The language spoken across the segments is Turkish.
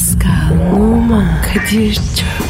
Pascal, Oman, Kadir çok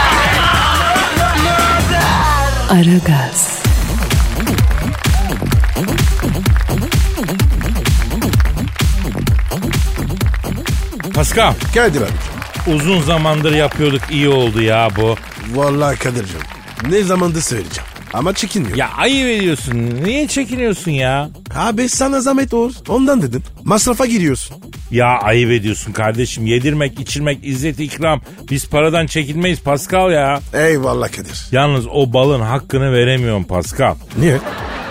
Aragaz, Pascal Kadir abi. uzun zamandır yapıyorduk iyi oldu ya bu. Vallahi Kadir'cim. Ne zamanda söyleyeceğim. Ama çekinmiyor. Ya ayıp ediyorsun. Niye çekiniyorsun ya? Abi sana zahmet olur. Ondan dedim. Masrafa giriyorsun. Ya ayıp ediyorsun kardeşim. Yedirmek, içirmek, izzet, ikram. Biz paradan çekinmeyiz Pascal ya. Eyvallah Kadir. Yalnız o balın hakkını veremiyorum Pascal. Niye?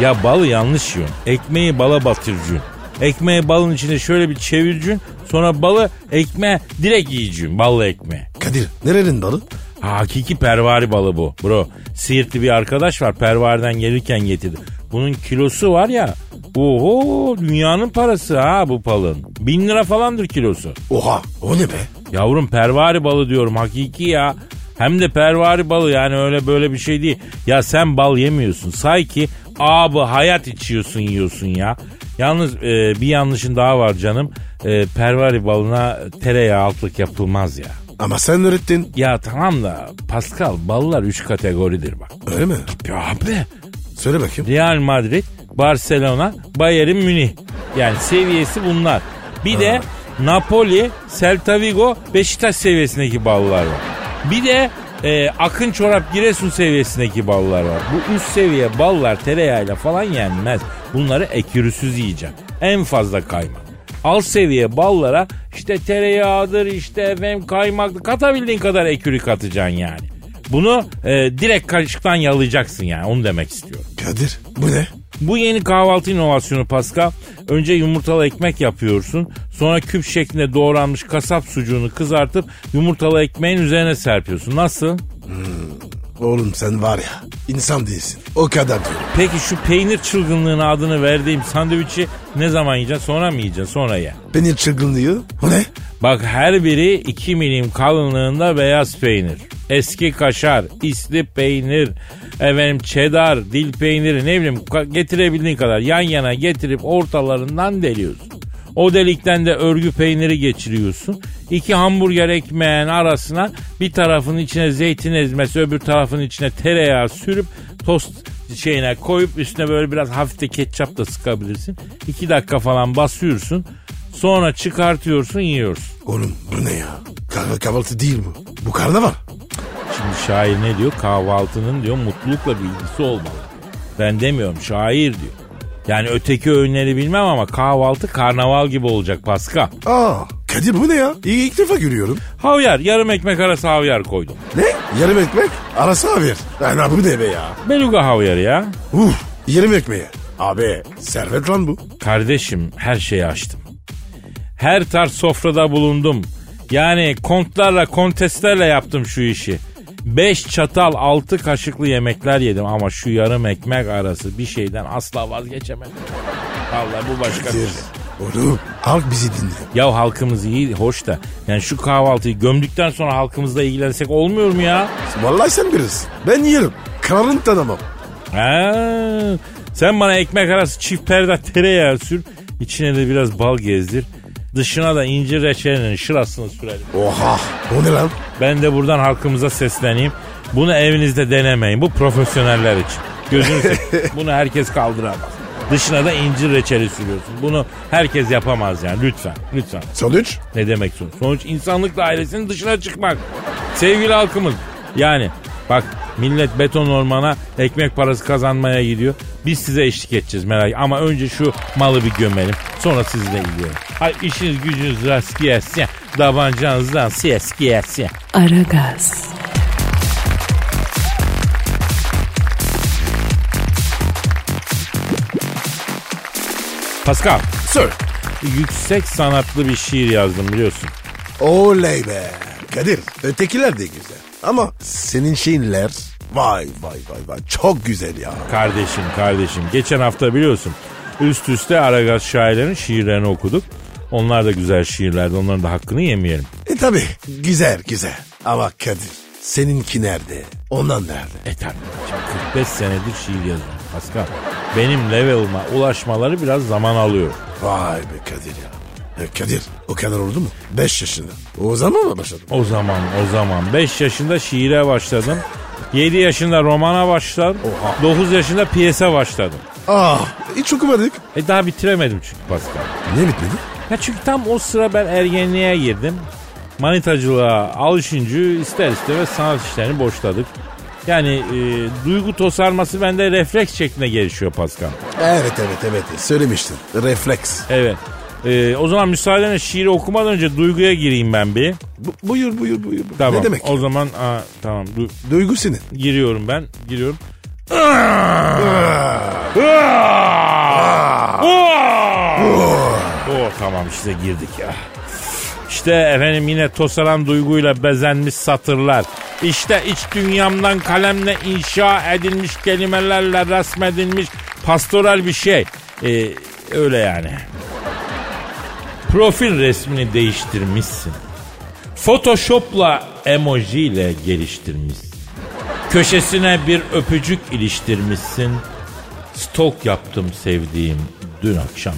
Ya balı yanlış yiyorsun. Ekmeği bala batıracaksın. Ekmeği balın içinde şöyle bir çevireceksin. Sonra balı ekmeğe direkt yiyeceksin. Ballı ekmeği. Kadir nerenin balı? Hakiki pervari balı bu bro. Siirtli bir arkadaş var pervariden gelirken getirdi. Bunun kilosu var ya. Oho dünyanın parası ha bu balın. Bin lira falandır kilosu. Oha o ne be? Yavrum pervari balı diyorum hakiki ya. Hem de pervari balı yani öyle böyle bir şey değil. Ya sen bal yemiyorsun. Say ki abi hayat içiyorsun yiyorsun ya. Yalnız e, bir yanlışın daha var canım. E, pervari balına tereyağı altlık yapılmaz ya. Ama sen öğrettin. Ya tamam da Pascal ballar 3 kategoridir bak. Öyle mi? Ya abi Söyle bakayım. Real Madrid, Barcelona, Bayern Münih. Yani seviyesi bunlar. Bir de Napoli, Celta Vigo, Beşiktaş seviyesindeki ballar var. Bir de e, Akın Çorap Giresun seviyesindeki ballar var. Bu üst seviye ballar tereyağıyla falan yenmez. Bunları ekürüsüz yiyeceğim. En fazla kaymak. Alt seviye ballara işte tereyağıdır işte efendim kaymaklı katabildiğin kadar ekürü katacaksın yani. Bunu e, direkt kaşıktan yalayacaksın yani onu demek istiyorum. Kadir bu ne? Bu yeni kahvaltı inovasyonu Pascal. Önce yumurtalı ekmek yapıyorsun. Sonra küp şeklinde doğranmış kasap sucuğunu kızartıp yumurtalı ekmeğin üzerine serpiyorsun. Nasıl? Oğlum sen var ya insan değilsin. O kadar diyorum. Peki şu peynir çılgınlığına adını verdiğim sandviçi ne zaman yiyeceksin? Sonra mı yiyeceksin? Sonra ye. Peynir çılgınlığı. O ne? Bak her biri 2 milim kalınlığında beyaz peynir. Eski kaşar, isli peynir, efendim çedar, dil peyniri ne bileyim getirebildiğin kadar yan yana getirip ortalarından deliyorsun. O delikten de örgü peyniri geçiriyorsun. İki hamburger ekmeğin arasına bir tarafın içine zeytin ezmesi öbür tarafın içine tereyağı sürüp tost şeyine koyup üstüne böyle biraz hafif de ketçap da sıkabilirsin. İki dakika falan basıyorsun. Sonra çıkartıyorsun yiyorsun. Oğlum bu ne ya? Kahve kahvaltı değil bu. Bu karnaval. Şimdi şair ne diyor? Kahvaltının diyor mutlulukla bir ilgisi olmalı. Ben demiyorum şair diyor. Yani öteki öğünleri bilmem ama kahvaltı karnaval gibi olacak Pascal. Aa Kadir bu ne ya? İlk, ilk defa görüyorum. Havyar yarım ekmek arası havyar koydum. Ne? Yarım ekmek arası havyar. Ana bu ne be ya? Beluga havyarı ya. Uf yarım ekmeğe. Abi servet lan bu. Kardeşim her şeyi açtım. Her tarz sofrada bulundum. Yani kontlarla kontestlerle yaptım şu işi. Beş çatal altı kaşıklı yemekler yedim ama şu yarım ekmek arası bir şeyden asla vazgeçemedim. Vallahi bu başka bir şey. Oğlum halk bizi dinliyor. Ya halkımız iyi hoş da yani şu kahvaltıyı gömdükten sonra halkımızla ilgilensek olmuyor mu ya? Vallahi sen bilirsin. Ben yerim. Kralını tanımam. Ha, sen bana ekmek arası çift perde tereyağı sür. içine de biraz bal gezdir. Dışına da incir reçelinin şırasını sürelim. Oha. O ne lan? Ben de buradan halkımıza sesleneyim. Bunu evinizde denemeyin. Bu profesyoneller için. Gözünü seveyim. Bunu herkes kaldıramaz. Dışına da incir reçeli sürüyorsun. Bunu herkes yapamaz yani. Lütfen. Lütfen. Sonuç? Ne demek sonuç? Sonuç insanlık dairesinin dışına çıkmak. Sevgili halkımız. Yani bak millet beton ormana ekmek parası kazanmaya gidiyor. Biz size eşlik edeceğiz merak Ama önce şu malı bir gömelim. Sonra sizinle ilgilenelim. Hay işiniz gücünüz rast gelsin. Tabancanızdan ses gelsin. Aragaz, Pascal Sir. yüksek sanatlı bir şiir yazdım biliyorsun. Oley be. Kadir ötekiler de güzel. Ama senin şeyinler vay vay vay vay çok güzel ya. Kardeşim kardeşim geçen hafta biliyorsun üst üste Aragaz şairlerin şiirlerini okuduk. Onlar da güzel şiirlerdi onların da hakkını yemeyelim. E tabi güzel güzel. Ama Kadir seninki nerede? Ondan nerede? E. Şimdi 45 senedir şiir yazıyorum Pascal. Benim level'ıma ulaşmaları biraz zaman alıyor. Vay be Kadir ya. E Kadir o kadar oldu mu? 5 yaşında. O zaman mı başladın? O zaman o zaman 5 yaşında şiire başladım. 7 yaşında romana başladım. 9 yaşında piyese başladım. Ah hiç okumadık. E daha bitiremedim çünkü Pascal. Ne bitmedi? Ya çünkü tam o sıra ben ergenliğe girdim. Manitacılığa alışınca ister istemez sanat işlerini boşladık. Yani e, duygu tosarması bende refleks şeklinde gelişiyor Pascal. Evet evet evet söylemiştin. Refleks. Evet. E, o zaman müsaadenle şiiri okumadan önce duyguya gireyim ben bir. Bu, buyur buyur buyur. Tamam. Ne demek? O zaman aa, tamam du- Duygu senin. giriyorum ben. Giriyorum. Tamam işte girdik ya. İşte efendim yine tosaran duyguyla bezenmiş satırlar. İşte iç dünyamdan kalemle inşa edilmiş kelimelerle resmedilmiş pastoral bir şey. Ee, öyle yani. Profil resmini değiştirmişsin. Photoshop'la emojiyle geliştirmişsin. Köşesine bir öpücük iliştirmişsin. Stok yaptım sevdiğim dün akşam.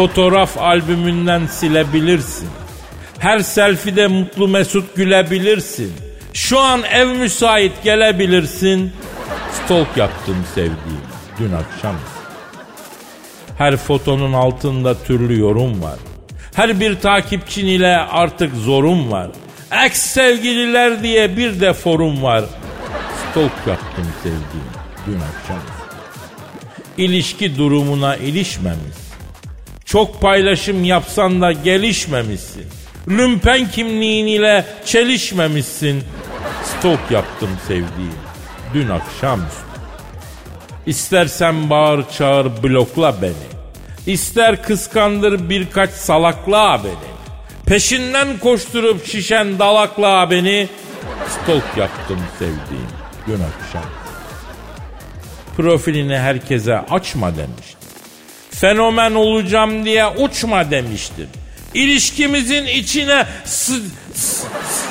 Fotoğraf albümünden silebilirsin. Her selfie'de mutlu mesut gülebilirsin. Şu an ev müsait gelebilirsin. Stalk yaptım sevdiğim dün akşam. Her fotonun altında türlü yorum var. Her bir takipçin ile artık zorum var. Ex sevgililer diye bir de forum var. Stalk yaptım sevdiğim dün akşam. İlişki durumuna ilişmemiş. Çok paylaşım yapsan da gelişmemişsin. Lümpen kimliğin ile çelişmemişsin. Stok yaptım sevdiğim dün akşam. İstersen bağır çağır blokla beni. İster kıskandır birkaç salakla beni. Peşinden koşturup şişen dalakla beni. Stok yaptım sevdiğim dün akşam. Profilini herkese açma demiştim. Fenomen olacağım diye uçma demiştim. İlişkimizin içine sı- sı-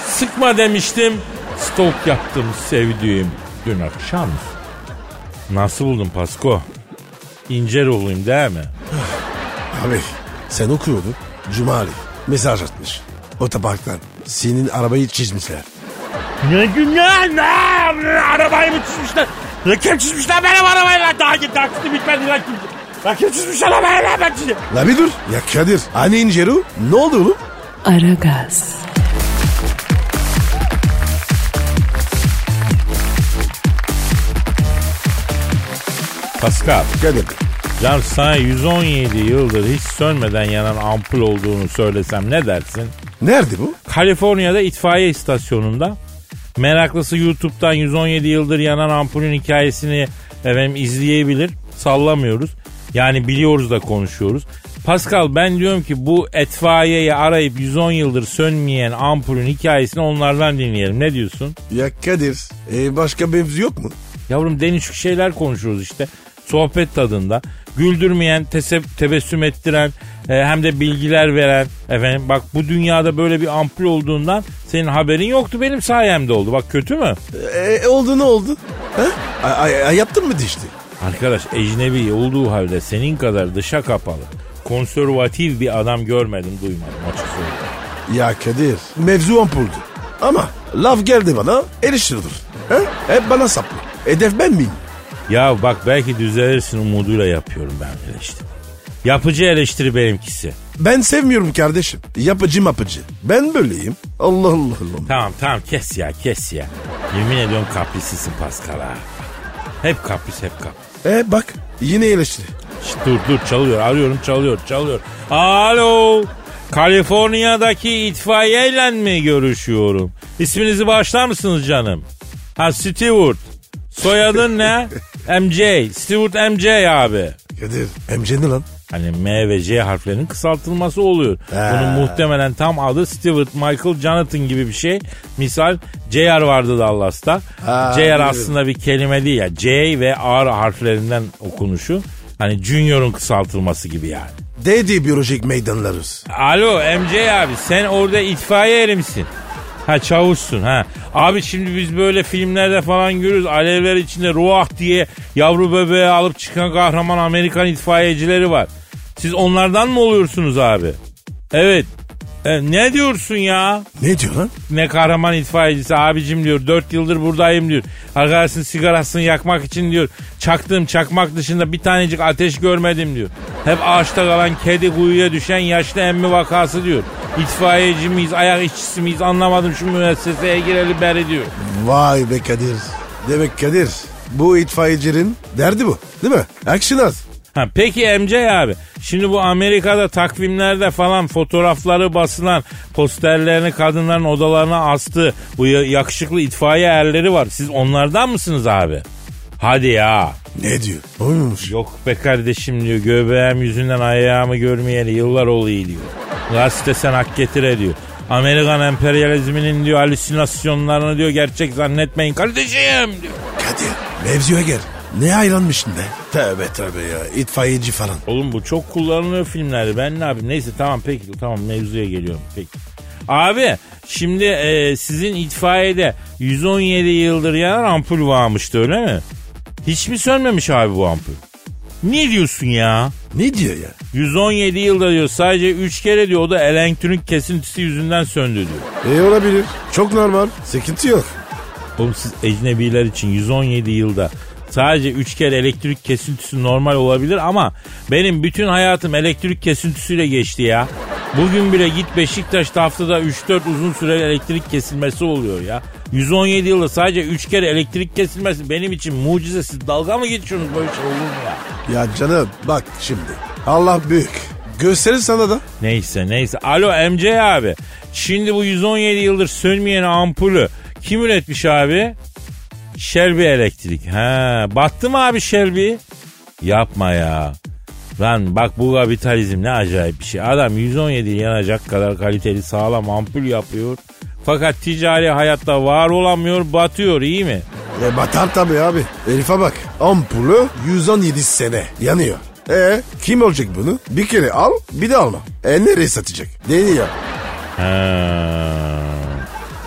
sıkma demiştim. Stok yaptım sevdiğim dün akşam. Nasıl buldun Pasko? İnce ruhluyum değil mi? Abi sen okuyordun. Cumali mesaj atmış. Otoparktan. Senin arabayı çizmişler. Ne günah ne? Arabayı mı çizmişler? Ne kim çizmişler benim arabayı lan? Daha ki taksiti bitmedi lan kim? Kim çizmişler arabayı lan ben çizdim. La bir dur. Ya Kadir. Hani İnceru? Ne oldu oğlum? Aragaz, Pascal, Kadir. can sana 117 yıldır hiç sönmeden yanan ampul olduğunu söylesem ne dersin? Nerede bu? Kaliforniya'da itfaiye istasyonunda meraklısı YouTube'dan 117 yıldır yanan ampulün hikayesini efendim izleyebilir. Sallamıyoruz. Yani biliyoruz da konuşuyoruz. Pascal ben diyorum ki bu etfaiyeyi arayıp 110 yıldır sönmeyen ampulün hikayesini onlardan dinleyelim. Ne diyorsun? Ya Kadir. E, başka mevzu yok mu? Yavrum değişik şeyler konuşuyoruz işte. Sohbet tadında. Güldürmeyen, tese- tebessüm ettiren, e, hem de bilgiler veren. Efendim bak bu dünyada böyle bir ampul olduğundan senin haberin yoktu benim sayemde oldu. Bak kötü mü? E, oldu ne oldu? Ha? Ay, ay, ay, yaptın mı dişti? Arkadaş ecnebi olduğu halde senin kadar dışa kapalı, konservatif bir adam görmedim duymadım açık söyleyeyim. Ya Kadir. Mevzu ampuldü. Ama laf geldi bana eleştirilir. Ha? Hep bana saplı. Hedef ben miyim? Ya bak belki düzelirsin umuduyla yapıyorum ben eleştiri. Yapıcı eleştiri benimkisi. Ben sevmiyorum kardeşim. Yapıcı mapıcı. Ben böyleyim. Allah Allah Allah. Tamam tamam kes ya kes ya. Yemin ediyorum kaprisisin Pascal ha. Hep kapris hep kapris. E bak yine eleştiri. Şşt, dur dur çalıyor arıyorum çalıyor çalıyor. Alo. Kaliforniya'daki itfaiyeyle mi görüşüyorum? İsminizi bağışlar mısınız canım? Ha Stewart. Soyadın ne? MJ. Stewart MJ abi. Kadir emce ne lan? Hani M ve J harflerinin kısaltılması oluyor. Bunun muhtemelen tam adı Stewart Michael Jonathan gibi bir şey. Misal JR vardı Dallas'ta. Ha, JR aslında bir kelime değil ya. J ve R harflerinden okunuşu. Hani Junior'un kısaltılması gibi yani. Dedi biyolojik meydanlarız. Alo MJ abi sen orada itfaiye eri misin? Ha çavuşsun ha. Abi şimdi biz böyle filmlerde falan görürüz. Alevler içinde ruah diye yavru bebeği alıp çıkan kahraman Amerikan itfaiyecileri var. Siz onlardan mı oluyorsunuz abi? Evet. E, ne diyorsun ya? Ne diyor lan? Ne kahraman itfaiyecisi abicim diyor. Dört yıldır buradayım diyor. Arkadaşın sigarasını yakmak için diyor. Çaktığım çakmak dışında bir tanecik ateş görmedim diyor. Hep ağaçta kalan kedi kuyuya düşen yaşlı emmi vakası diyor. İtfaiyeci miyiz, ayak işçisi miyiz anlamadım şu müesseseye gireli beri diyor. Vay be Kadir. Demek Kadir bu itfaiyecilerin derdi bu değil mi? Action az. Ha, peki MC abi şimdi bu Amerika'da takvimlerde falan fotoğrafları basılan posterlerini kadınların odalarına astığı bu ya- yakışıklı itfaiye erleri var. Siz onlardan mısınız abi? Hadi ya. Ne diyor? Oymuş. Yok be kardeşim diyor göbeğim yüzünden ayağımı görmeyeli yıllar oluyor diyor. Gazete sen hak getire diyor. Amerikan emperyalizminin diyor halüsinasyonlarını diyor gerçek zannetmeyin kardeşim diyor. Kadir mevzuya gel. Ne hayranmışsın be? Tövbe tövbe ya. İtfaiyeci falan. Oğlum bu çok kullanılıyor filmlerde. Ben ne yapayım? Neyse tamam peki tamam mevzuya geliyorum peki. Abi şimdi e, sizin itfaiyede 117 yıldır yanan ampul varmıştı öyle mi? Hiç mi sönmemiş abi bu ampul? Ne diyorsun ya? Ne diyor ya? 117 yılda diyor sadece 3 kere diyor o da elektrik kesintisi yüzünden söndü diyor. E olabilir. Çok normal. Sıkıntı yok. Oğlum siz ecnebiler için 117 yılda sadece 3 kere elektrik kesintisi normal olabilir ama benim bütün hayatım elektrik kesintisiyle geçti ya. Bugün bile git Beşiktaş'ta haftada 3-4 uzun süreli elektrik kesilmesi oluyor ya. 117 yılda sadece 3 kere elektrik kesilmesi benim için mucize. Siz dalga mı geçiyorsunuz böyle şey olur mu ya? Ya canım bak şimdi. Allah büyük. Gösterir sana da. Neyse neyse. Alo MC abi. Şimdi bu 117 yıldır sönmeyen ampulü kim üretmiş abi? Shelby Elektrik. Ha, battı mı abi Shelby? Yapma ya. Lan bak bu kapitalizm ne acayip bir şey. Adam 117 yıl yanacak kadar kaliteli sağlam ampul yapıyor. Fakat ticari hayatta var olamıyor batıyor iyi mi? E batar tabii abi. Herife bak. Ampulü 117 sene yanıyor. E kim olacak bunu? Bir kere al bir de alma. E nereye satacak? Ya. Ha.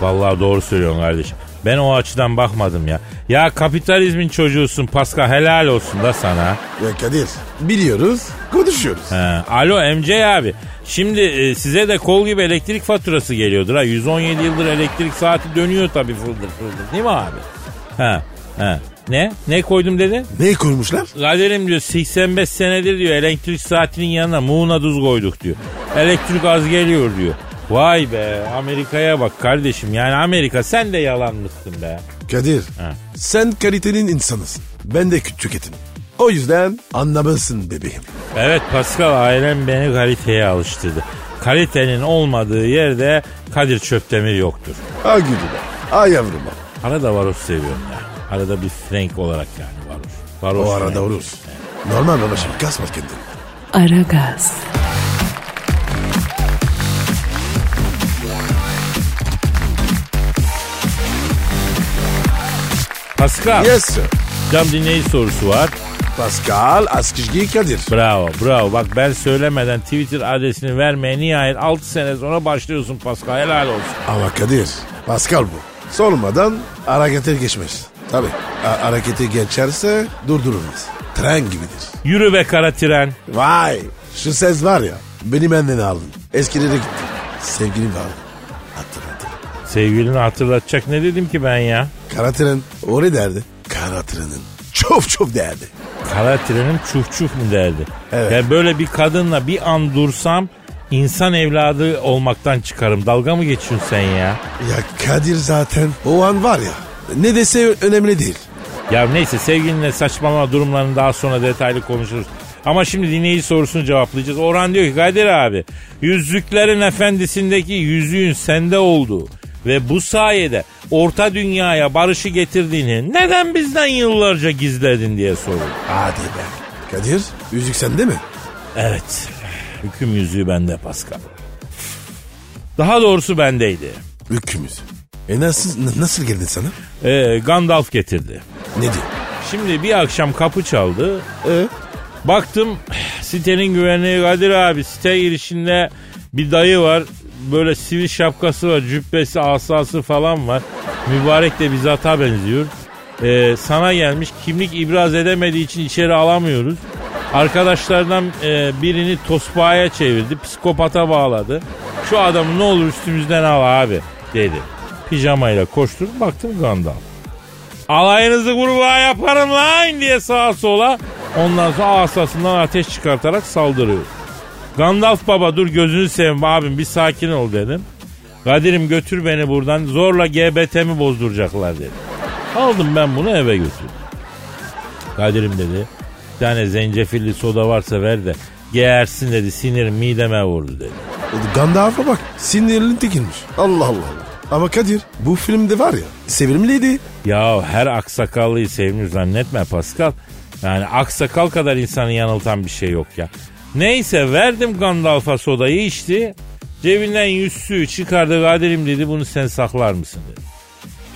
Vallahi doğru söylüyorsun kardeşim. Ben o açıdan bakmadım ya. Ya kapitalizmin çocuğusun Pascal helal olsun da sana. Ya Kadir biliyoruz konuşuyoruz. Ha. Alo MC abi. Şimdi e, size de kol gibi elektrik faturası geliyordur ha. 117 yıldır elektrik saati dönüyor tabii fıldır fıldır değil mi abi? Ha. Ha. Ne? Ne koydum dedin? Neyi koymuşlar? Kaderim diyor 85 senedir diyor elektrik saatinin yanına muğna tuz koyduk diyor. Elektrik az geliyor diyor. Vay be Amerika'ya bak kardeşim yani Amerika sen de yalanmışsın be. Kadir Ha. sen kalitenin insanısın. Ben de küçük tüketim. O yüzden anlamalısın bebeğim. Evet Pascal ailem beni kaliteye alıştırdı. Kalitenin olmadığı yerde Kadir Çöptemir yoktur. Ha gülüm. Ha yavrum. ha. Arada varoş seviyorum ya. Arada bir Frank olarak yani varoş. Varoş O arada olur. Normal babacığım kasma kendini. Aragaz, Pascal, Yes sir. cam dinleyici sorusu var. Pascal Askizgi Kadir. Bravo, bravo. Bak ben söylemeden Twitter adresini vermeye nihayet 6 sene sonra başlıyorsun Pascal. Helal olsun. Ama Kadir Pascal bu. Sormadan harekete geçmez. Tabi harekete geçerse durdurulmaz. Tren gibidir. Yürü be kara tren. Vay şu ses var ya beni benden aldın. Eskilere gittim. Sevgilim vardı. Hatırladım. Sevgilini hatırlatacak ne dedim ki ben ya? Kara tren ne derdi? Kara trenin çok çok derdi. Kara trenim çuf çuf mu derdi. Evet. Ben böyle bir kadınla bir an dursam insan evladı olmaktan çıkarım. Dalga mı geçiyorsun sen ya? Ya Kadir zaten o an var ya ne dese önemli değil. Ya neyse sevgilinle saçmalama durumlarını daha sonra detaylı konuşuruz. Ama şimdi dinleyici sorusunu cevaplayacağız. Orhan diyor ki Kadir abi yüzüklerin efendisindeki yüzüğün sende olduğu ve bu sayede orta dünyaya barışı getirdiğini neden bizden yıllarca gizledin diye soruyor. Hadi be. Kadir yüzük sende mi? Evet. Hüküm yüzüğü bende Pascal. Daha doğrusu bendeydi. Hükümüz. E nasıl, nasıl geldin sana? Ee, Gandalf getirdi. Ne diyor? Şimdi bir akşam kapı çaldı. E? Baktım sitenin güvenliği Kadir abi site girişinde bir dayı var. Böyle sivil şapkası var, cübbesi, asası falan var. Mübarek de bizata benziyor. Ee, sana gelmiş kimlik ibraz edemediği için içeri alamıyoruz. Arkadaşlardan e, birini tosbağaya çevirdi, psikopata bağladı. Şu adamı ne olur üstümüzden al abi dedi. Pijamayla koştum baktım Gandalf. Alayınızı kurbağa yaparım lan diye sağa sola. Ondan sonra asasından ateş çıkartarak saldırıyor. Gandalf baba dur gözünü seveyim abim bir sakin ol dedim. Kadir'im götür beni buradan zorla GBT'mi bozduracaklar dedi. Aldım ben bunu eve götürdüm. Kadir'im dedi bir tane zencefilli soda varsa ver de geğersin dedi sinirim mideme vurdu dedi. Gandalf'a bak. Sinirli tekilmiş. Allah Allah. Ama Kadir bu filmde var ya sevimliydi. Ya her aksakallıyı sevimli zannetme Pascal. Yani aksakal kadar insanı yanıltan bir şey yok ya. Neyse verdim Gandalf'a sodayı içti. Cebinden yüzsüğü çıkardı Kadir'im dedi bunu sen saklar mısın dedi.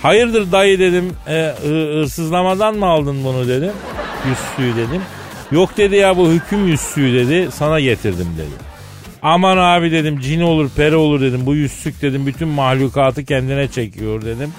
Hayırdır dayı dedim e, hı- hırsızlamadan mı aldın bunu dedim. Yüzsüğü dedim. Yok dedi ya bu hüküm yüzsüğü dedi sana getirdim dedi. Aman abi dedim cin olur peri olur dedim. Bu yüzsük dedim bütün mahlukatı kendine çekiyor dedim.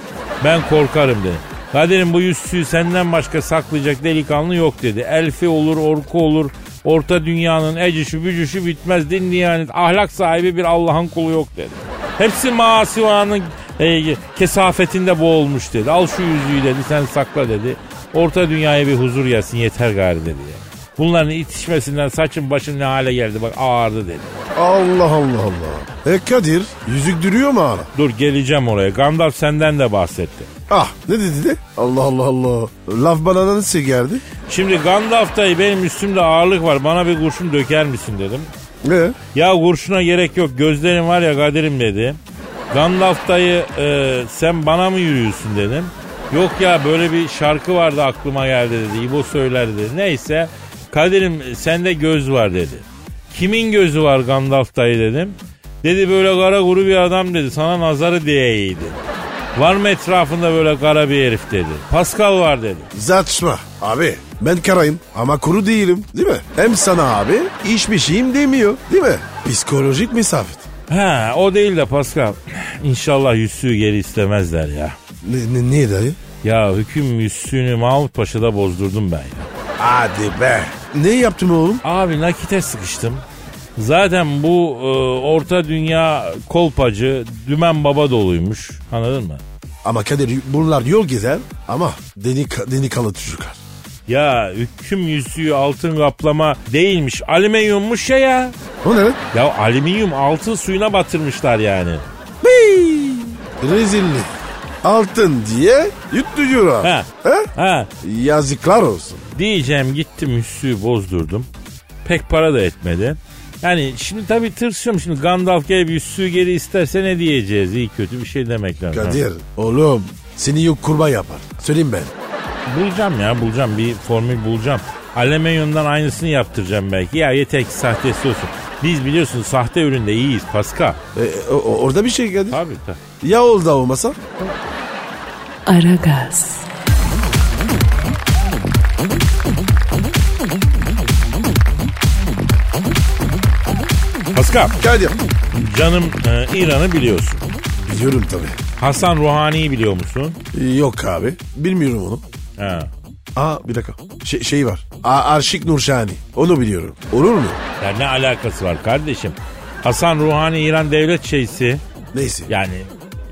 Ben korkarım dedim. Kadir'im bu yüzsüğü senden başka saklayacak delikanlı yok dedi. Elfi olur, orku olur. Orta dünyanın ecişi bücüşü bitmez din diyanet. Ahlak sahibi bir Allah'ın kulu yok dedi. Hepsi masivanın e, kesafetinde boğulmuş dedi. Al şu yüzüğü dedi sen sakla dedi. Orta dünyaya bir huzur gelsin yeter gari dedi ya. Bunların itişmesinden saçın başın ne hale geldi bak ağırdı dedi. Allah Allah Allah. E Kadir yüzük duruyor mu hala? Dur geleceğim oraya. Gandalf senden de bahsetti. Ah ne dedi de? Allah Allah Allah. Laf bana nasıl geldi? Şimdi Gandalf dayı benim üstümde ağırlık var. Bana bir kurşun döker misin dedim. Ne? Ya kurşuna gerek yok. Gözlerin var ya Kadir'im dedi. Gandalf dayı e, sen bana mı yürüyorsun dedim. Yok ya böyle bir şarkı vardı aklıma geldi dedi. İbo söyler dedi. Neyse Kadir'im sende göz var dedi. Kimin gözü var Gandalf dayı dedim. Dedi böyle kara kuru bir adam dedi. Sana nazarı diyeydi. Var mı etrafında böyle kara bir herif dedi. Pascal var dedi. Saçma. Abi ben karayım ama kuru değilim değil mi? Hem sana abi hiçbir şeyim demiyor değil mi? Psikolojik mesafet. Ha o değil de Pascal. İnşallah yüzüğü geri istemezler ya. Ne, ne, niye dayı? Ya hüküm yüzüğünü Mahmut Paşa'da bozdurdum ben ya. Hadi be. Ne yaptın oğlum? Abi nakite sıkıştım. Zaten bu e, orta dünya kolpacı dümen baba doluymuş. Anladın mı? Ama Kadir bunlar yol gezer ama deni, deni kalı çocuklar. Ya hüküm yüzüğü altın kaplama değilmiş. Alüminyummuş ya ya. O ne? Ya alüminyum altın suyuna batırmışlar yani. Hii! Rezillik. Altın diye yutturuyor Ha. ha. Ha Yazıklar olsun. diyeceğim gittim yüzüğü bozdurdum. Pek para da etmedi. Yani şimdi tabii tırsıyorum şimdi Gandalf gelip yüzüğü geri isterse ne diyeceğiz? İyi kötü bir şey demek lazım. Kadir oğlum seni yok kurban yapar. Söyleyeyim ben. Bulacağım ya bulacağım bir formül bulacağım. Alüminyumdan aynısını yaptıracağım belki. Ya yeter ki sahtesi olsun. Biz biliyorsun sahte üründe iyiyiz Pascal. E, o- o- orada bir şey Kadir. Tabii tabii. Ya oldu olmasa? Aragaz, Pascal Kadir. canım e, İran'ı biliyorsun. Biliyorum tabii. Hasan Ruhani'yi biliyor musun? Yok abi. Bilmiyorum onu. Ha. Aa bir dakika. Şey, şey var. A Arşik Nurşani. Onu biliyorum. Olur mu? Ya ne alakası var kardeşim? Hasan Ruhani İran devlet şeysi. Neyse. Yani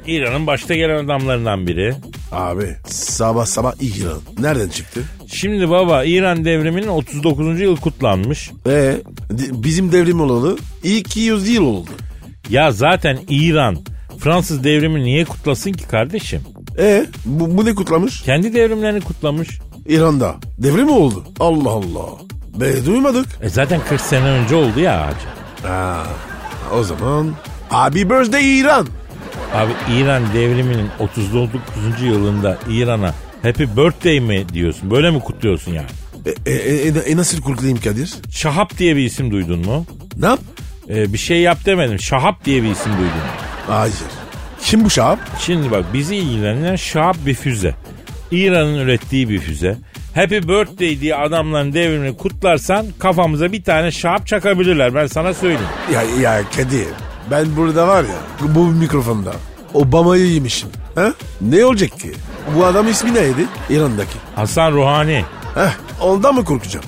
İran'ın başta gelen adamlarından biri. Abi sabah sabah İran. Nereden çıktı? Şimdi baba İran devriminin 39. yıl kutlanmış. Ee, bizim devrim olalı 200 yıl oldu. Ya zaten İran Fransız devrimi niye kutlasın ki kardeşim? Ee, bu, bu ne kutlamış? Kendi devrimlerini kutlamış. İran'da. Devrim mi oldu? Allah Allah. Be duymadık. E zaten 40 sene önce oldu ya hacı. Ha, o zaman Happy Birthday İran. Abi İran devriminin 39. yılında İran'a Happy Birthday mi diyorsun? Böyle mi kutluyorsun yani? E, e, e, e, nasıl kurtulayım Kadir? Şahap diye bir isim duydun mu? Ne yap? Ee, bir şey yap demedim. Şahap diye bir isim duydun? Hayır. Kim bu şahap? Şimdi bak bizi ilgilenen Şahap bir füze. İran'ın ürettiği bir füze. Happy birthday diye adamların devrimini kutlarsan kafamıza bir tane şahap çakabilirler. Ben sana söyleyeyim. Ya, ya Kadir ben burada var ya bu mikrofonda Obama'yı yemişim. Ha? Ne olacak ki? Bu adam ismi neydi? İran'daki. Hasan Ruhani. Heh, ondan mı korkacağım?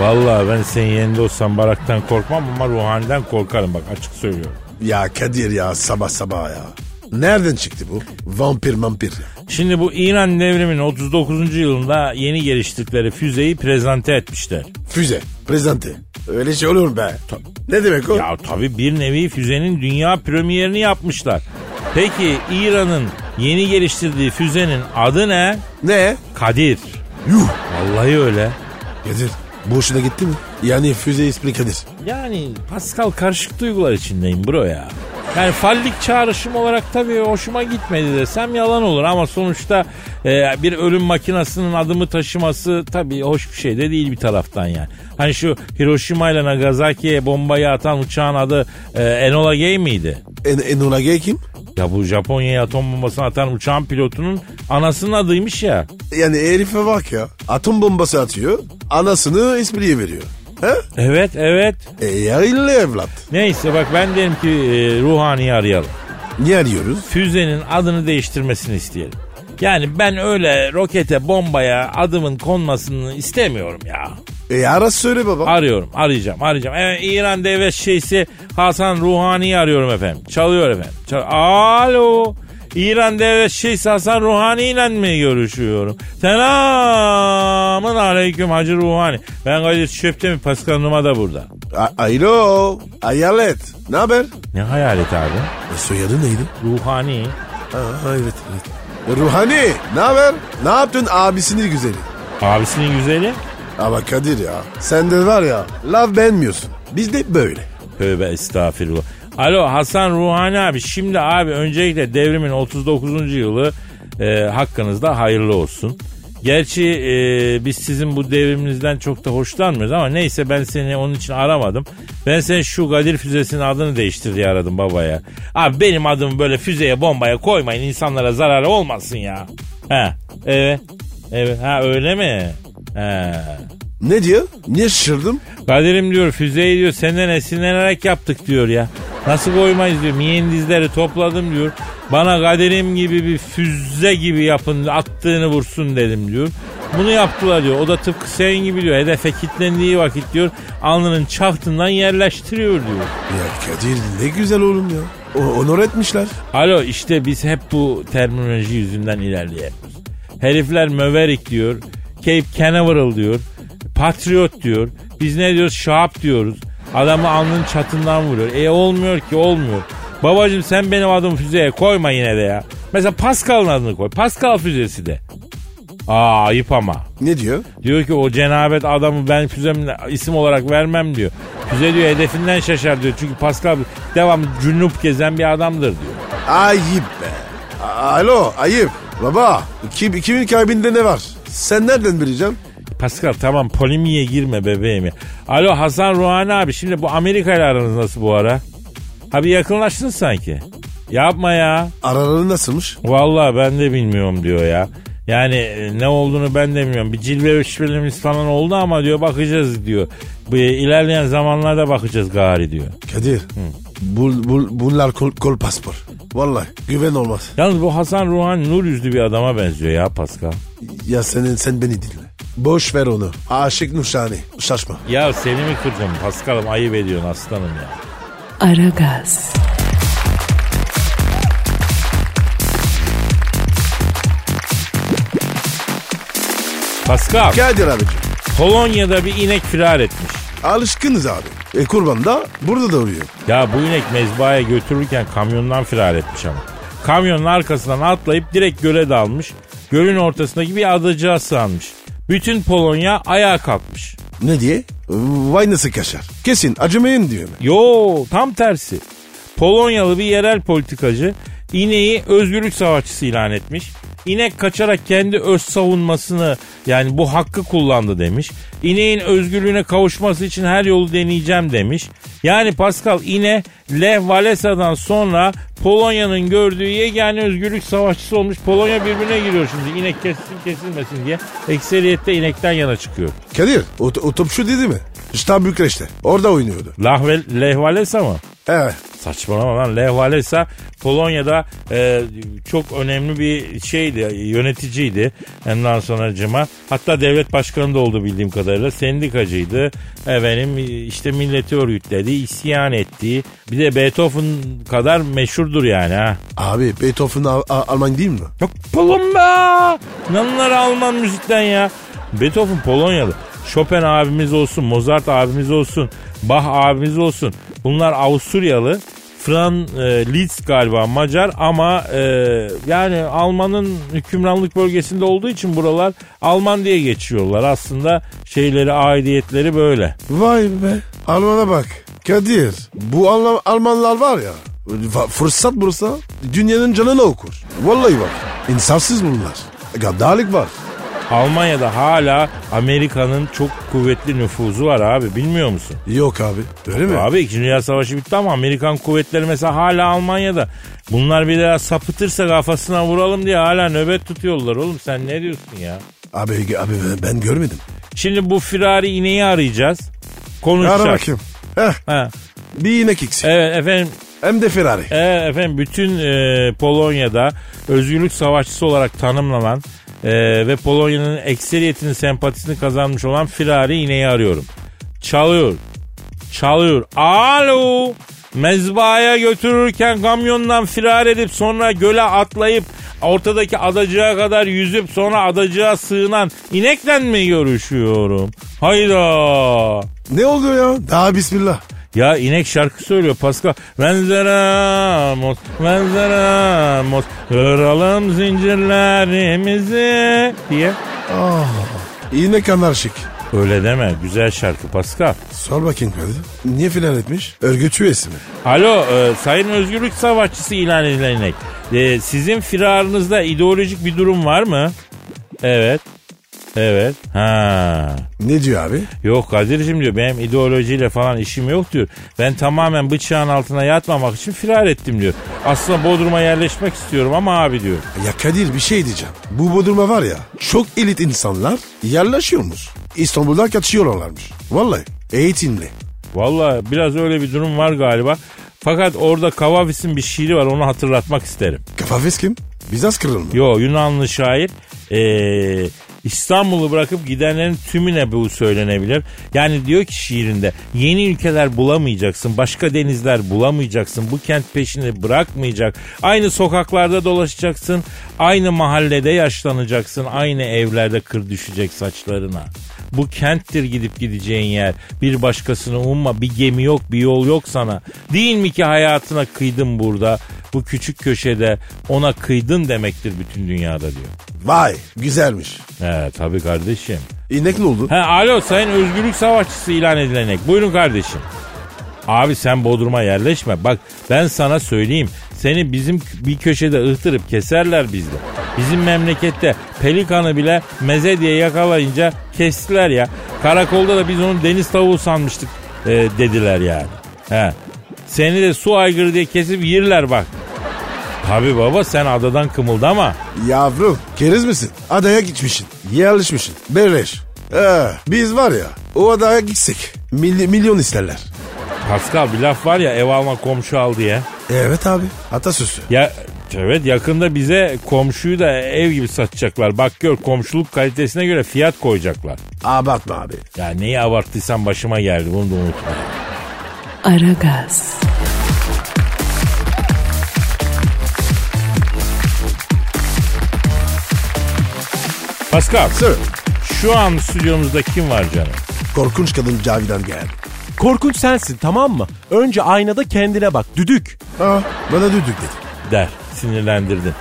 Vallahi ben senin yerinde olsam baraktan korkmam ama ruhaniden korkarım bak açık söylüyorum. Ya Kadir ya sabah sabah ya. Nereden çıktı bu? Vampir vampir ya. Şimdi bu İran devriminin 39. yılında yeni geliştirdikleri füzeyi prezente etmişler. Füze, prezente. Öyle şey olur mu be? Ne demek o? Ya tabii bir nevi füzenin dünya premierini yapmışlar. Peki İran'ın yeni geliştirdiği füzenin adı ne? Ne? Kadir. Yuh. Vallahi öyle. Kadir boşuna gitti mi? Yani füze ismi Kadir. Yani Pascal karışık duygular içindeyim bro ya. Yani fallik çağrışım olarak tabii hoşuma gitmedi desem yalan olur ama sonuçta e, bir ölüm makinasının adımı taşıması tabii hoş bir şey de değil bir taraftan yani. Hani şu Hiroşima ile Nagasaki'ye bombayı atan uçağın adı e, Enola Gay miydi? En, Enola Gay kim? Ya bu Japonya'ya atom bombasını atan uçağın pilotunun anasının adıymış ya. Yani herife bak ya. Atom bombası atıyor. Anasını espriye veriyor. He? Evet evet. E illa evlat. Neyse bak ben derim ki e, Ruhani'yi arayalım. Niye arıyoruz? Füzenin adını değiştirmesini isteyelim. Yani ben öyle rokete bombaya adımın konmasını istemiyorum ya. E ara söyle baba. Arıyorum arayacağım arayacağım. Evet İran devlet şeysi Hasan Ruhani'yi arıyorum efendim. Çalıyor efendim. Çal- Alo. İran devlet şeysi Hasan Ruhani ile mi görüşüyorum? Selamun aleyküm Hacı Ruhani. Ben Kadir Çöptemir Pascal Numa da burada. A- Alo. Hayalet. Ne haber? Ne hayalet abi? E, soyadı neydi? Ruhani. Ha, evet evet. E, Ruhani ne haber? Ne yaptın abisini güzeli? Abisinin güzeli. Ama Kadir ya sen de var ya laf beğenmiyorsun. Biz de böyle. Tövbe estağfirullah. Alo Hasan Ruhani abi şimdi abi öncelikle devrimin 39. yılı e, hakkınızda hayırlı olsun. Gerçi e, biz sizin bu devriminizden çok da hoşlanmıyoruz ama neyse ben seni onun için aramadım. Ben senin şu Kadir füzesinin adını değiştir diye aradım babaya. Abi benim adımı böyle füzeye bombaya koymayın insanlara zararı olmasın ya. He evet evet ha öyle mi? He. Ne diyor? Niye şaşırdım? Kadir'im diyor füzeyi diyor senden esinlenerek yaptık diyor ya. Nasıl koymayız diyor. Miyendizleri topladım diyor. Bana Kadir'im gibi bir füze gibi yapın attığını vursun dedim diyor. Bunu yaptılar diyor. O da tıpkı senin gibi diyor. Hedefe kilitlendiği vakit diyor alnının çaftından yerleştiriyor diyor. Ya Kadir ne güzel oğlum ya. O, onur etmişler. Alo işte biz hep bu terminoloji yüzünden ilerleyemiyoruz. Herifler Maverick diyor. Cape Canaveral diyor. Patriot diyor. Biz ne diyoruz? Şahap diyoruz. Adamı alnının çatından vuruyor. E olmuyor ki olmuyor. Babacım sen benim adımı füzeye koyma yine de ya. Mesela Pascal'ın adını koy. Pascal füzesi de. Aa ayıp ama. Ne diyor? Diyor ki o cenabet adamı ben füzemle isim olarak vermem diyor. Füze diyor hedefinden şaşar diyor. Çünkü Pascal devamlı cünüp gezen bir adamdır diyor. Ayıp be. Alo ayıp. Baba kim, kimin kalbinde ne var? Sen nereden bileceksin? Pascal tamam polemiğe girme bebeğim ya. Alo Hasan Ruhani abi şimdi bu Amerika ile aranız nasıl bu ara? Abi yakınlaştın sanki. Yapma ya. Araları nasılmış? Vallahi ben de bilmiyorum diyor ya. Yani e, ne olduğunu ben de bilmiyorum. Bir cilve işbirliğimiz falan oldu ama diyor bakacağız diyor. Bu ilerleyen zamanlarda bakacağız gari diyor. Kadir. Bul, bul, bunlar kol, kol paspor. Vallahi güven olmaz. Yalnız bu Hasan Ruhani nur yüzlü bir adama benziyor ya Pascal. Ya senin sen beni dinle. Boş ver onu. Aşık Nuşani. Şaşma. Ya seni mi kıracağım Pascal'ım ayıp ediyorsun aslanım ya. Aragaz, Pascal Kadir abicim. Polonya'da bir inek firar etmiş. Alışkınız abi. E kurban da burada da oluyor. Ya bu inek mezbahaya götürürken kamyondan firar etmiş ama. Kamyonun arkasından atlayıp direkt göle dalmış. Gölün ortasındaki bir adacığa sığınmış. Bütün Polonya ayağa kalkmış. Ne diye? Vay nasıl kaşar. Kesin acımayın diyor. Yo tam tersi. Polonyalı bir yerel politikacı ineği özgürlük savaşçısı ilan etmiş. İnek kaçarak kendi öz savunmasını yani bu hakkı kullandı demiş. İneğin özgürlüğüne kavuşması için her yolu deneyeceğim demiş. Yani Pascal ine Lech Walesa'dan sonra Polonya'nın gördüğü yegane özgürlük savaşçısı olmuş. Polonya birbirine giriyor şimdi. İnek kesilsin kesilmesin diye. Ekseriyette inekten yana çıkıyor. Kadir o, o topçu dedi mi? İşte Bükreş'te. Orada oynuyordu. Lahve, Lech Walesa mı? Evet. Saçmalama lan. Lech Walesa Polonya'da e, çok önemli bir şeydi, yöneticiydi. Ondan sonra cıma. Hatta devlet başkanı da oldu bildiğim kadarıyla. Sendikacıydı. Efendim işte milleti örgütledi, isyan etti. Bir de Beethoven kadar meşhurdur yani ha. Abi Beethoven Al- Al- Alman değil mi? Yok Polon be! Nanlar Alman müzikten ya. Beethoven Polonyalı. Chopin abimiz olsun, Mozart abimiz olsun, Bach abimiz olsun. Bunlar Avusturyalı. Fran e, Liszt galiba Macar ama e, yani Alman'ın hükümranlık bölgesinde olduğu için buralar Alman diye geçiyorlar. Aslında şeyleri, aidiyetleri böyle. Vay be. Alman'a bak. Kadir bu Alman, Almanlar var ya. Fırsat bulursa dünyanın canını okur. Vallahi bak. İnsafsız bunlar. Gaddarlık var. Almanya'da hala Amerika'nın çok kuvvetli nüfuzu var abi bilmiyor musun? Yok abi. Öyle mi? Abi 2. Dünya Savaşı bitti ama Amerikan kuvvetleri mesela hala Almanya'da. Bunlar bir daha sapıtırsa kafasına vuralım diye hala nöbet tutuyorlar oğlum sen ne diyorsun ya? Abi, abi ben- görmedim. Şimdi bu firari ineği arayacağız. Ara Konuşacağız. bakayım. Heh, Ha. bir inek eksik. Evet efendim Hem de Ferrari. Evet efendim bütün e, Polonya'da özgürlük savaşçısı olarak tanımlanan e, ve Polonya'nın ekseriyetinin sempatisini kazanmış olan Firari ineği arıyorum. Çalıyor. Çalıyor. Alo. Mezbahaya götürürken kamyondan firar edip sonra göle atlayıp ortadaki adacığa kadar yüzüp sonra adacığa sığınan inekle mi görüşüyorum? Hayda. Ne oluyor ya? Daha bismillah. Ya inek şarkı söylüyor Pascal. Venceramos, venceramos, kıralım zincirlerimizi diye. İnek anarşik. Öyle deme güzel şarkı Pascal. Sor bakayım Kadir. Niye filan etmiş? Örgüt üyesi mi? Alo e, sayın özgürlük savaşçısı ilan edilen inek. E, sizin firarınızda ideolojik bir durum var mı? Evet. Evet. Ha. Ne diyor abi? Yok Kadir'cim diyor benim ideolojiyle falan işim yok diyor. Ben tamamen bıçağın altına yatmamak için firar ettim diyor. Aslında Bodrum'a yerleşmek istiyorum ama abi diyor. Ya Kadir bir şey diyeceğim. Bu Bodrum'a var ya çok elit insanlar yerleşiyormuş. İstanbul'dan kaçıyorlarmış. Vallahi eğitimli. Vallahi biraz öyle bir durum var galiba. Fakat orada Kavavis'in bir şiiri var onu hatırlatmak isterim. Kafafes kim? Bizans kralı mı? Yo Yunanlı şair ee, İstanbul'u bırakıp gidenlerin tümüne bu söylenebilir. Yani diyor ki şiirinde yeni ülkeler bulamayacaksın, başka denizler bulamayacaksın, bu kent peşini bırakmayacak. Aynı sokaklarda dolaşacaksın, aynı mahallede yaşlanacaksın, aynı evlerde kır düşecek saçlarına. Bu kenttir gidip gideceğin yer. Bir başkasını umma. Bir gemi yok, bir yol yok sana. Değil mi ki hayatına kıydın burada? Bu küçük köşede ona kıydın demektir bütün dünyada diyor. Vay güzelmiş. He tabii kardeşim. İnek ne oldu? He alo sayın özgürlük savaşçısı ilan edilen ek. Buyurun kardeşim. Abi sen Bodrum'a yerleşme. Bak ben sana söyleyeyim. Seni bizim bir köşede ıhtırıp keserler bizde. Bizim memlekette pelikanı bile meze diye yakalayınca kestiler ya. Karakolda da biz onu deniz tavuğu sanmıştık e, dediler yani. He. Seni de su aygırı diye kesip yerler bak. Tabi baba sen adadan kımıldama. Yavrum keriz misin? Adaya gitmişsin. Yerleşmişsin. Berleş. Ee, biz var ya o adaya gitsek mily- milyon isterler. Pascal bir laf var ya ev alma komşu al diye. Evet abi atasözü. Ya evet yakında bize komşuyu da ev gibi satacaklar. Bak gör komşuluk kalitesine göre fiyat koyacaklar. Abartma abi. Ya neyi abarttıysan başıma geldi bunu da unutma. Aragaz, Pascal Sir. şu an stüdyomuzda kim var canım? Korkunç kadın Cavidan geldi. Korkunç sensin tamam mı? Önce aynada kendine bak düdük. Ha, bana düdük dedi. Der sinirlendirdin.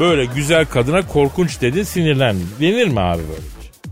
Böyle güzel kadına korkunç dedin sinirlendin. Denir mi abi böyle?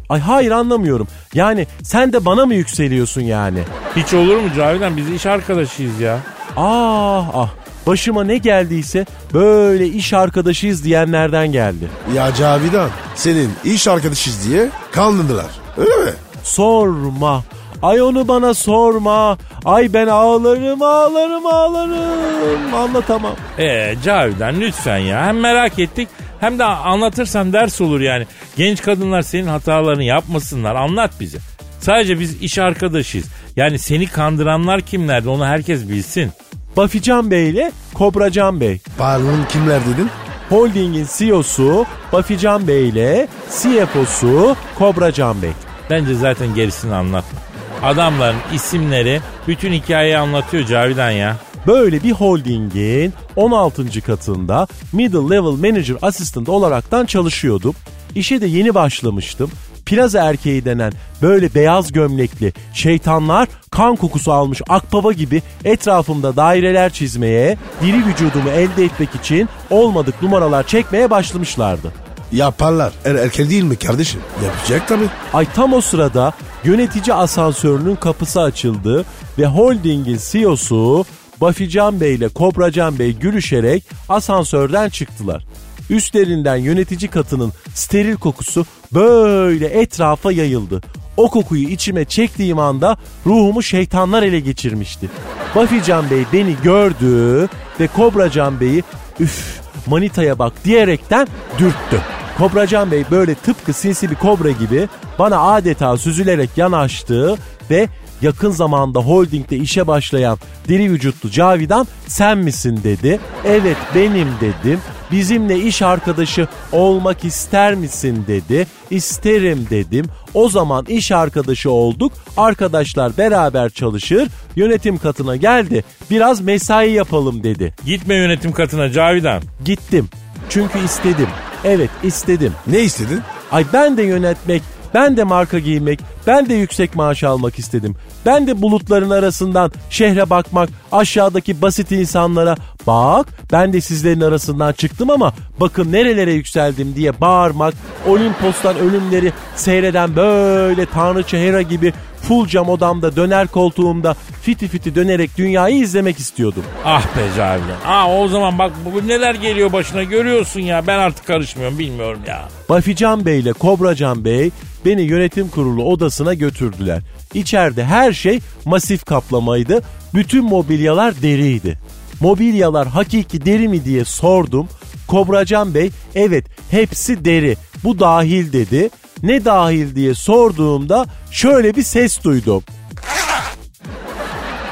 Ay hayır anlamıyorum. Yani sen de bana mı yükseliyorsun yani? Hiç olur mu Cavidan biz iş arkadaşıyız ya. Ah ah. Başıma ne geldiyse böyle iş arkadaşıyız diyenlerden geldi. Ya Cavidan senin iş arkadaşız diye kandırdılar. Öyle mi? Sorma. Ay onu bana sorma. Ay ben ağlarım ağlarım ağlarım. Anlatamam. Ee Cavidan lütfen ya. Hem merak ettik hem de anlatırsan ders olur yani. Genç kadınlar senin hatalarını yapmasınlar. Anlat bize. Sadece biz iş arkadaşıyız. Yani seni kandıranlar kimlerdi onu herkes bilsin. Bafican Bey ile Kobracan Bey. Pardon kimler dedin? Holding'in CEO'su Bafican Bey ile CFO'su Kobracan Bey. Bence zaten gerisini anlatma. Adamların isimleri bütün hikayeyi anlatıyor Cavidan ya. Böyle bir holdingin 16. katında middle level manager assistant olaraktan çalışıyordum. İşe de yeni başlamıştım. Plaza erkeği denen böyle beyaz gömlekli şeytanlar kan kokusu almış akbaba gibi etrafımda daireler çizmeye, diri vücudumu elde etmek için olmadık numaralar çekmeye başlamışlardı. Yaparlar. Er, erkek değil mi kardeşim? Yapacak tabii. Ay tam o sırada yönetici asansörünün kapısı açıldı ve holdingin CEO'su Bafican Bey ile Kobracan Bey gülüşerek asansörden çıktılar. Üstlerinden yönetici katının steril kokusu böyle etrafa yayıldı. O kokuyu içime çektiğim anda ruhumu şeytanlar ele geçirmişti. Bafican Bey beni gördü ve Kobracan Bey'i üf manitaya bak diyerekten dürttü. Kobracan Bey böyle tıpkı sinsi bir kobra gibi bana adeta süzülerek yanaştı ve yakın zamanda holdingde işe başlayan diri vücutlu Cavidan sen misin dedi. Evet benim dedim. Bizimle iş arkadaşı olmak ister misin dedi. İsterim dedim. O zaman iş arkadaşı olduk. Arkadaşlar beraber çalışır. Yönetim katına geldi. Biraz mesai yapalım dedi. Gitme yönetim katına Cavidan. Gittim. Çünkü istedim. Evet istedim. Ne istedin? Ay ben de yönetmek, ben de marka giymek, ben de yüksek maaş almak istedim. Ben de bulutların arasından şehre bakmak, aşağıdaki basit insanlara bak ben de sizlerin arasından çıktım ama bakın nerelere yükseldim diye bağırmak, Olimpos'tan ölümleri seyreden böyle tanrıça Hera gibi full cam odamda döner koltuğumda fiti fiti dönerek dünyayı izlemek istiyordum. Ah be Cavidan. Ah o zaman bak bugün neler geliyor başına görüyorsun ya. Ben artık karışmıyorum bilmiyorum ya. Bafican Bey ile Kobracan Bey beni yönetim kurulu odasına götürdüler. İçeride her şey masif kaplamaydı. Bütün mobilyalar deriydi. Mobilyalar hakiki deri mi diye sordum. Kobracan Bey evet hepsi deri bu dahil dedi. Ne dahil diye sorduğumda şöyle bir ses duydum.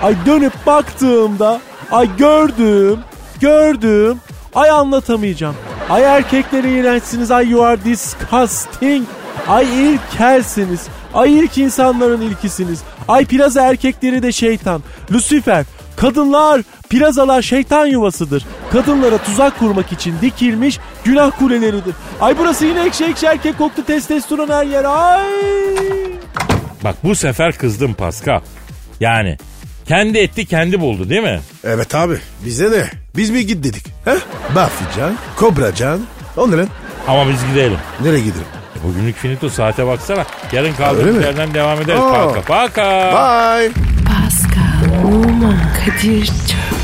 Ay dönüp baktığımda ay gördüm, gördüm. Ay anlatamayacağım. Ay erkekleri iğrençsiniz. Ay you are disgusting. Ay ilkelsiniz. Ay ilk insanların ilkisiniz. Ay plaza erkekleri de şeytan. Lucifer. Kadınlar, plazalar şeytan yuvasıdır. Kadınlara tuzak kurmak için dikilmiş günah kuleleridir. Ay burası yine ekşi ekşi erkek koktu testosteron her yer. Ay. Bak bu sefer kızdım Pascal. Yani kendi etti kendi buldu değil mi? Evet abi. Bize ne? Biz mi git dedik? He? Bafican, Kobracan. O ne lan? Ama biz gidelim. Nereye gidelim? E, Bugünlük finito saate baksana. Yarın kaldığımız yerden devam ederiz. Paka paka. Bye. Pascal, Oman, Kadir çok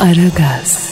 Aragaz.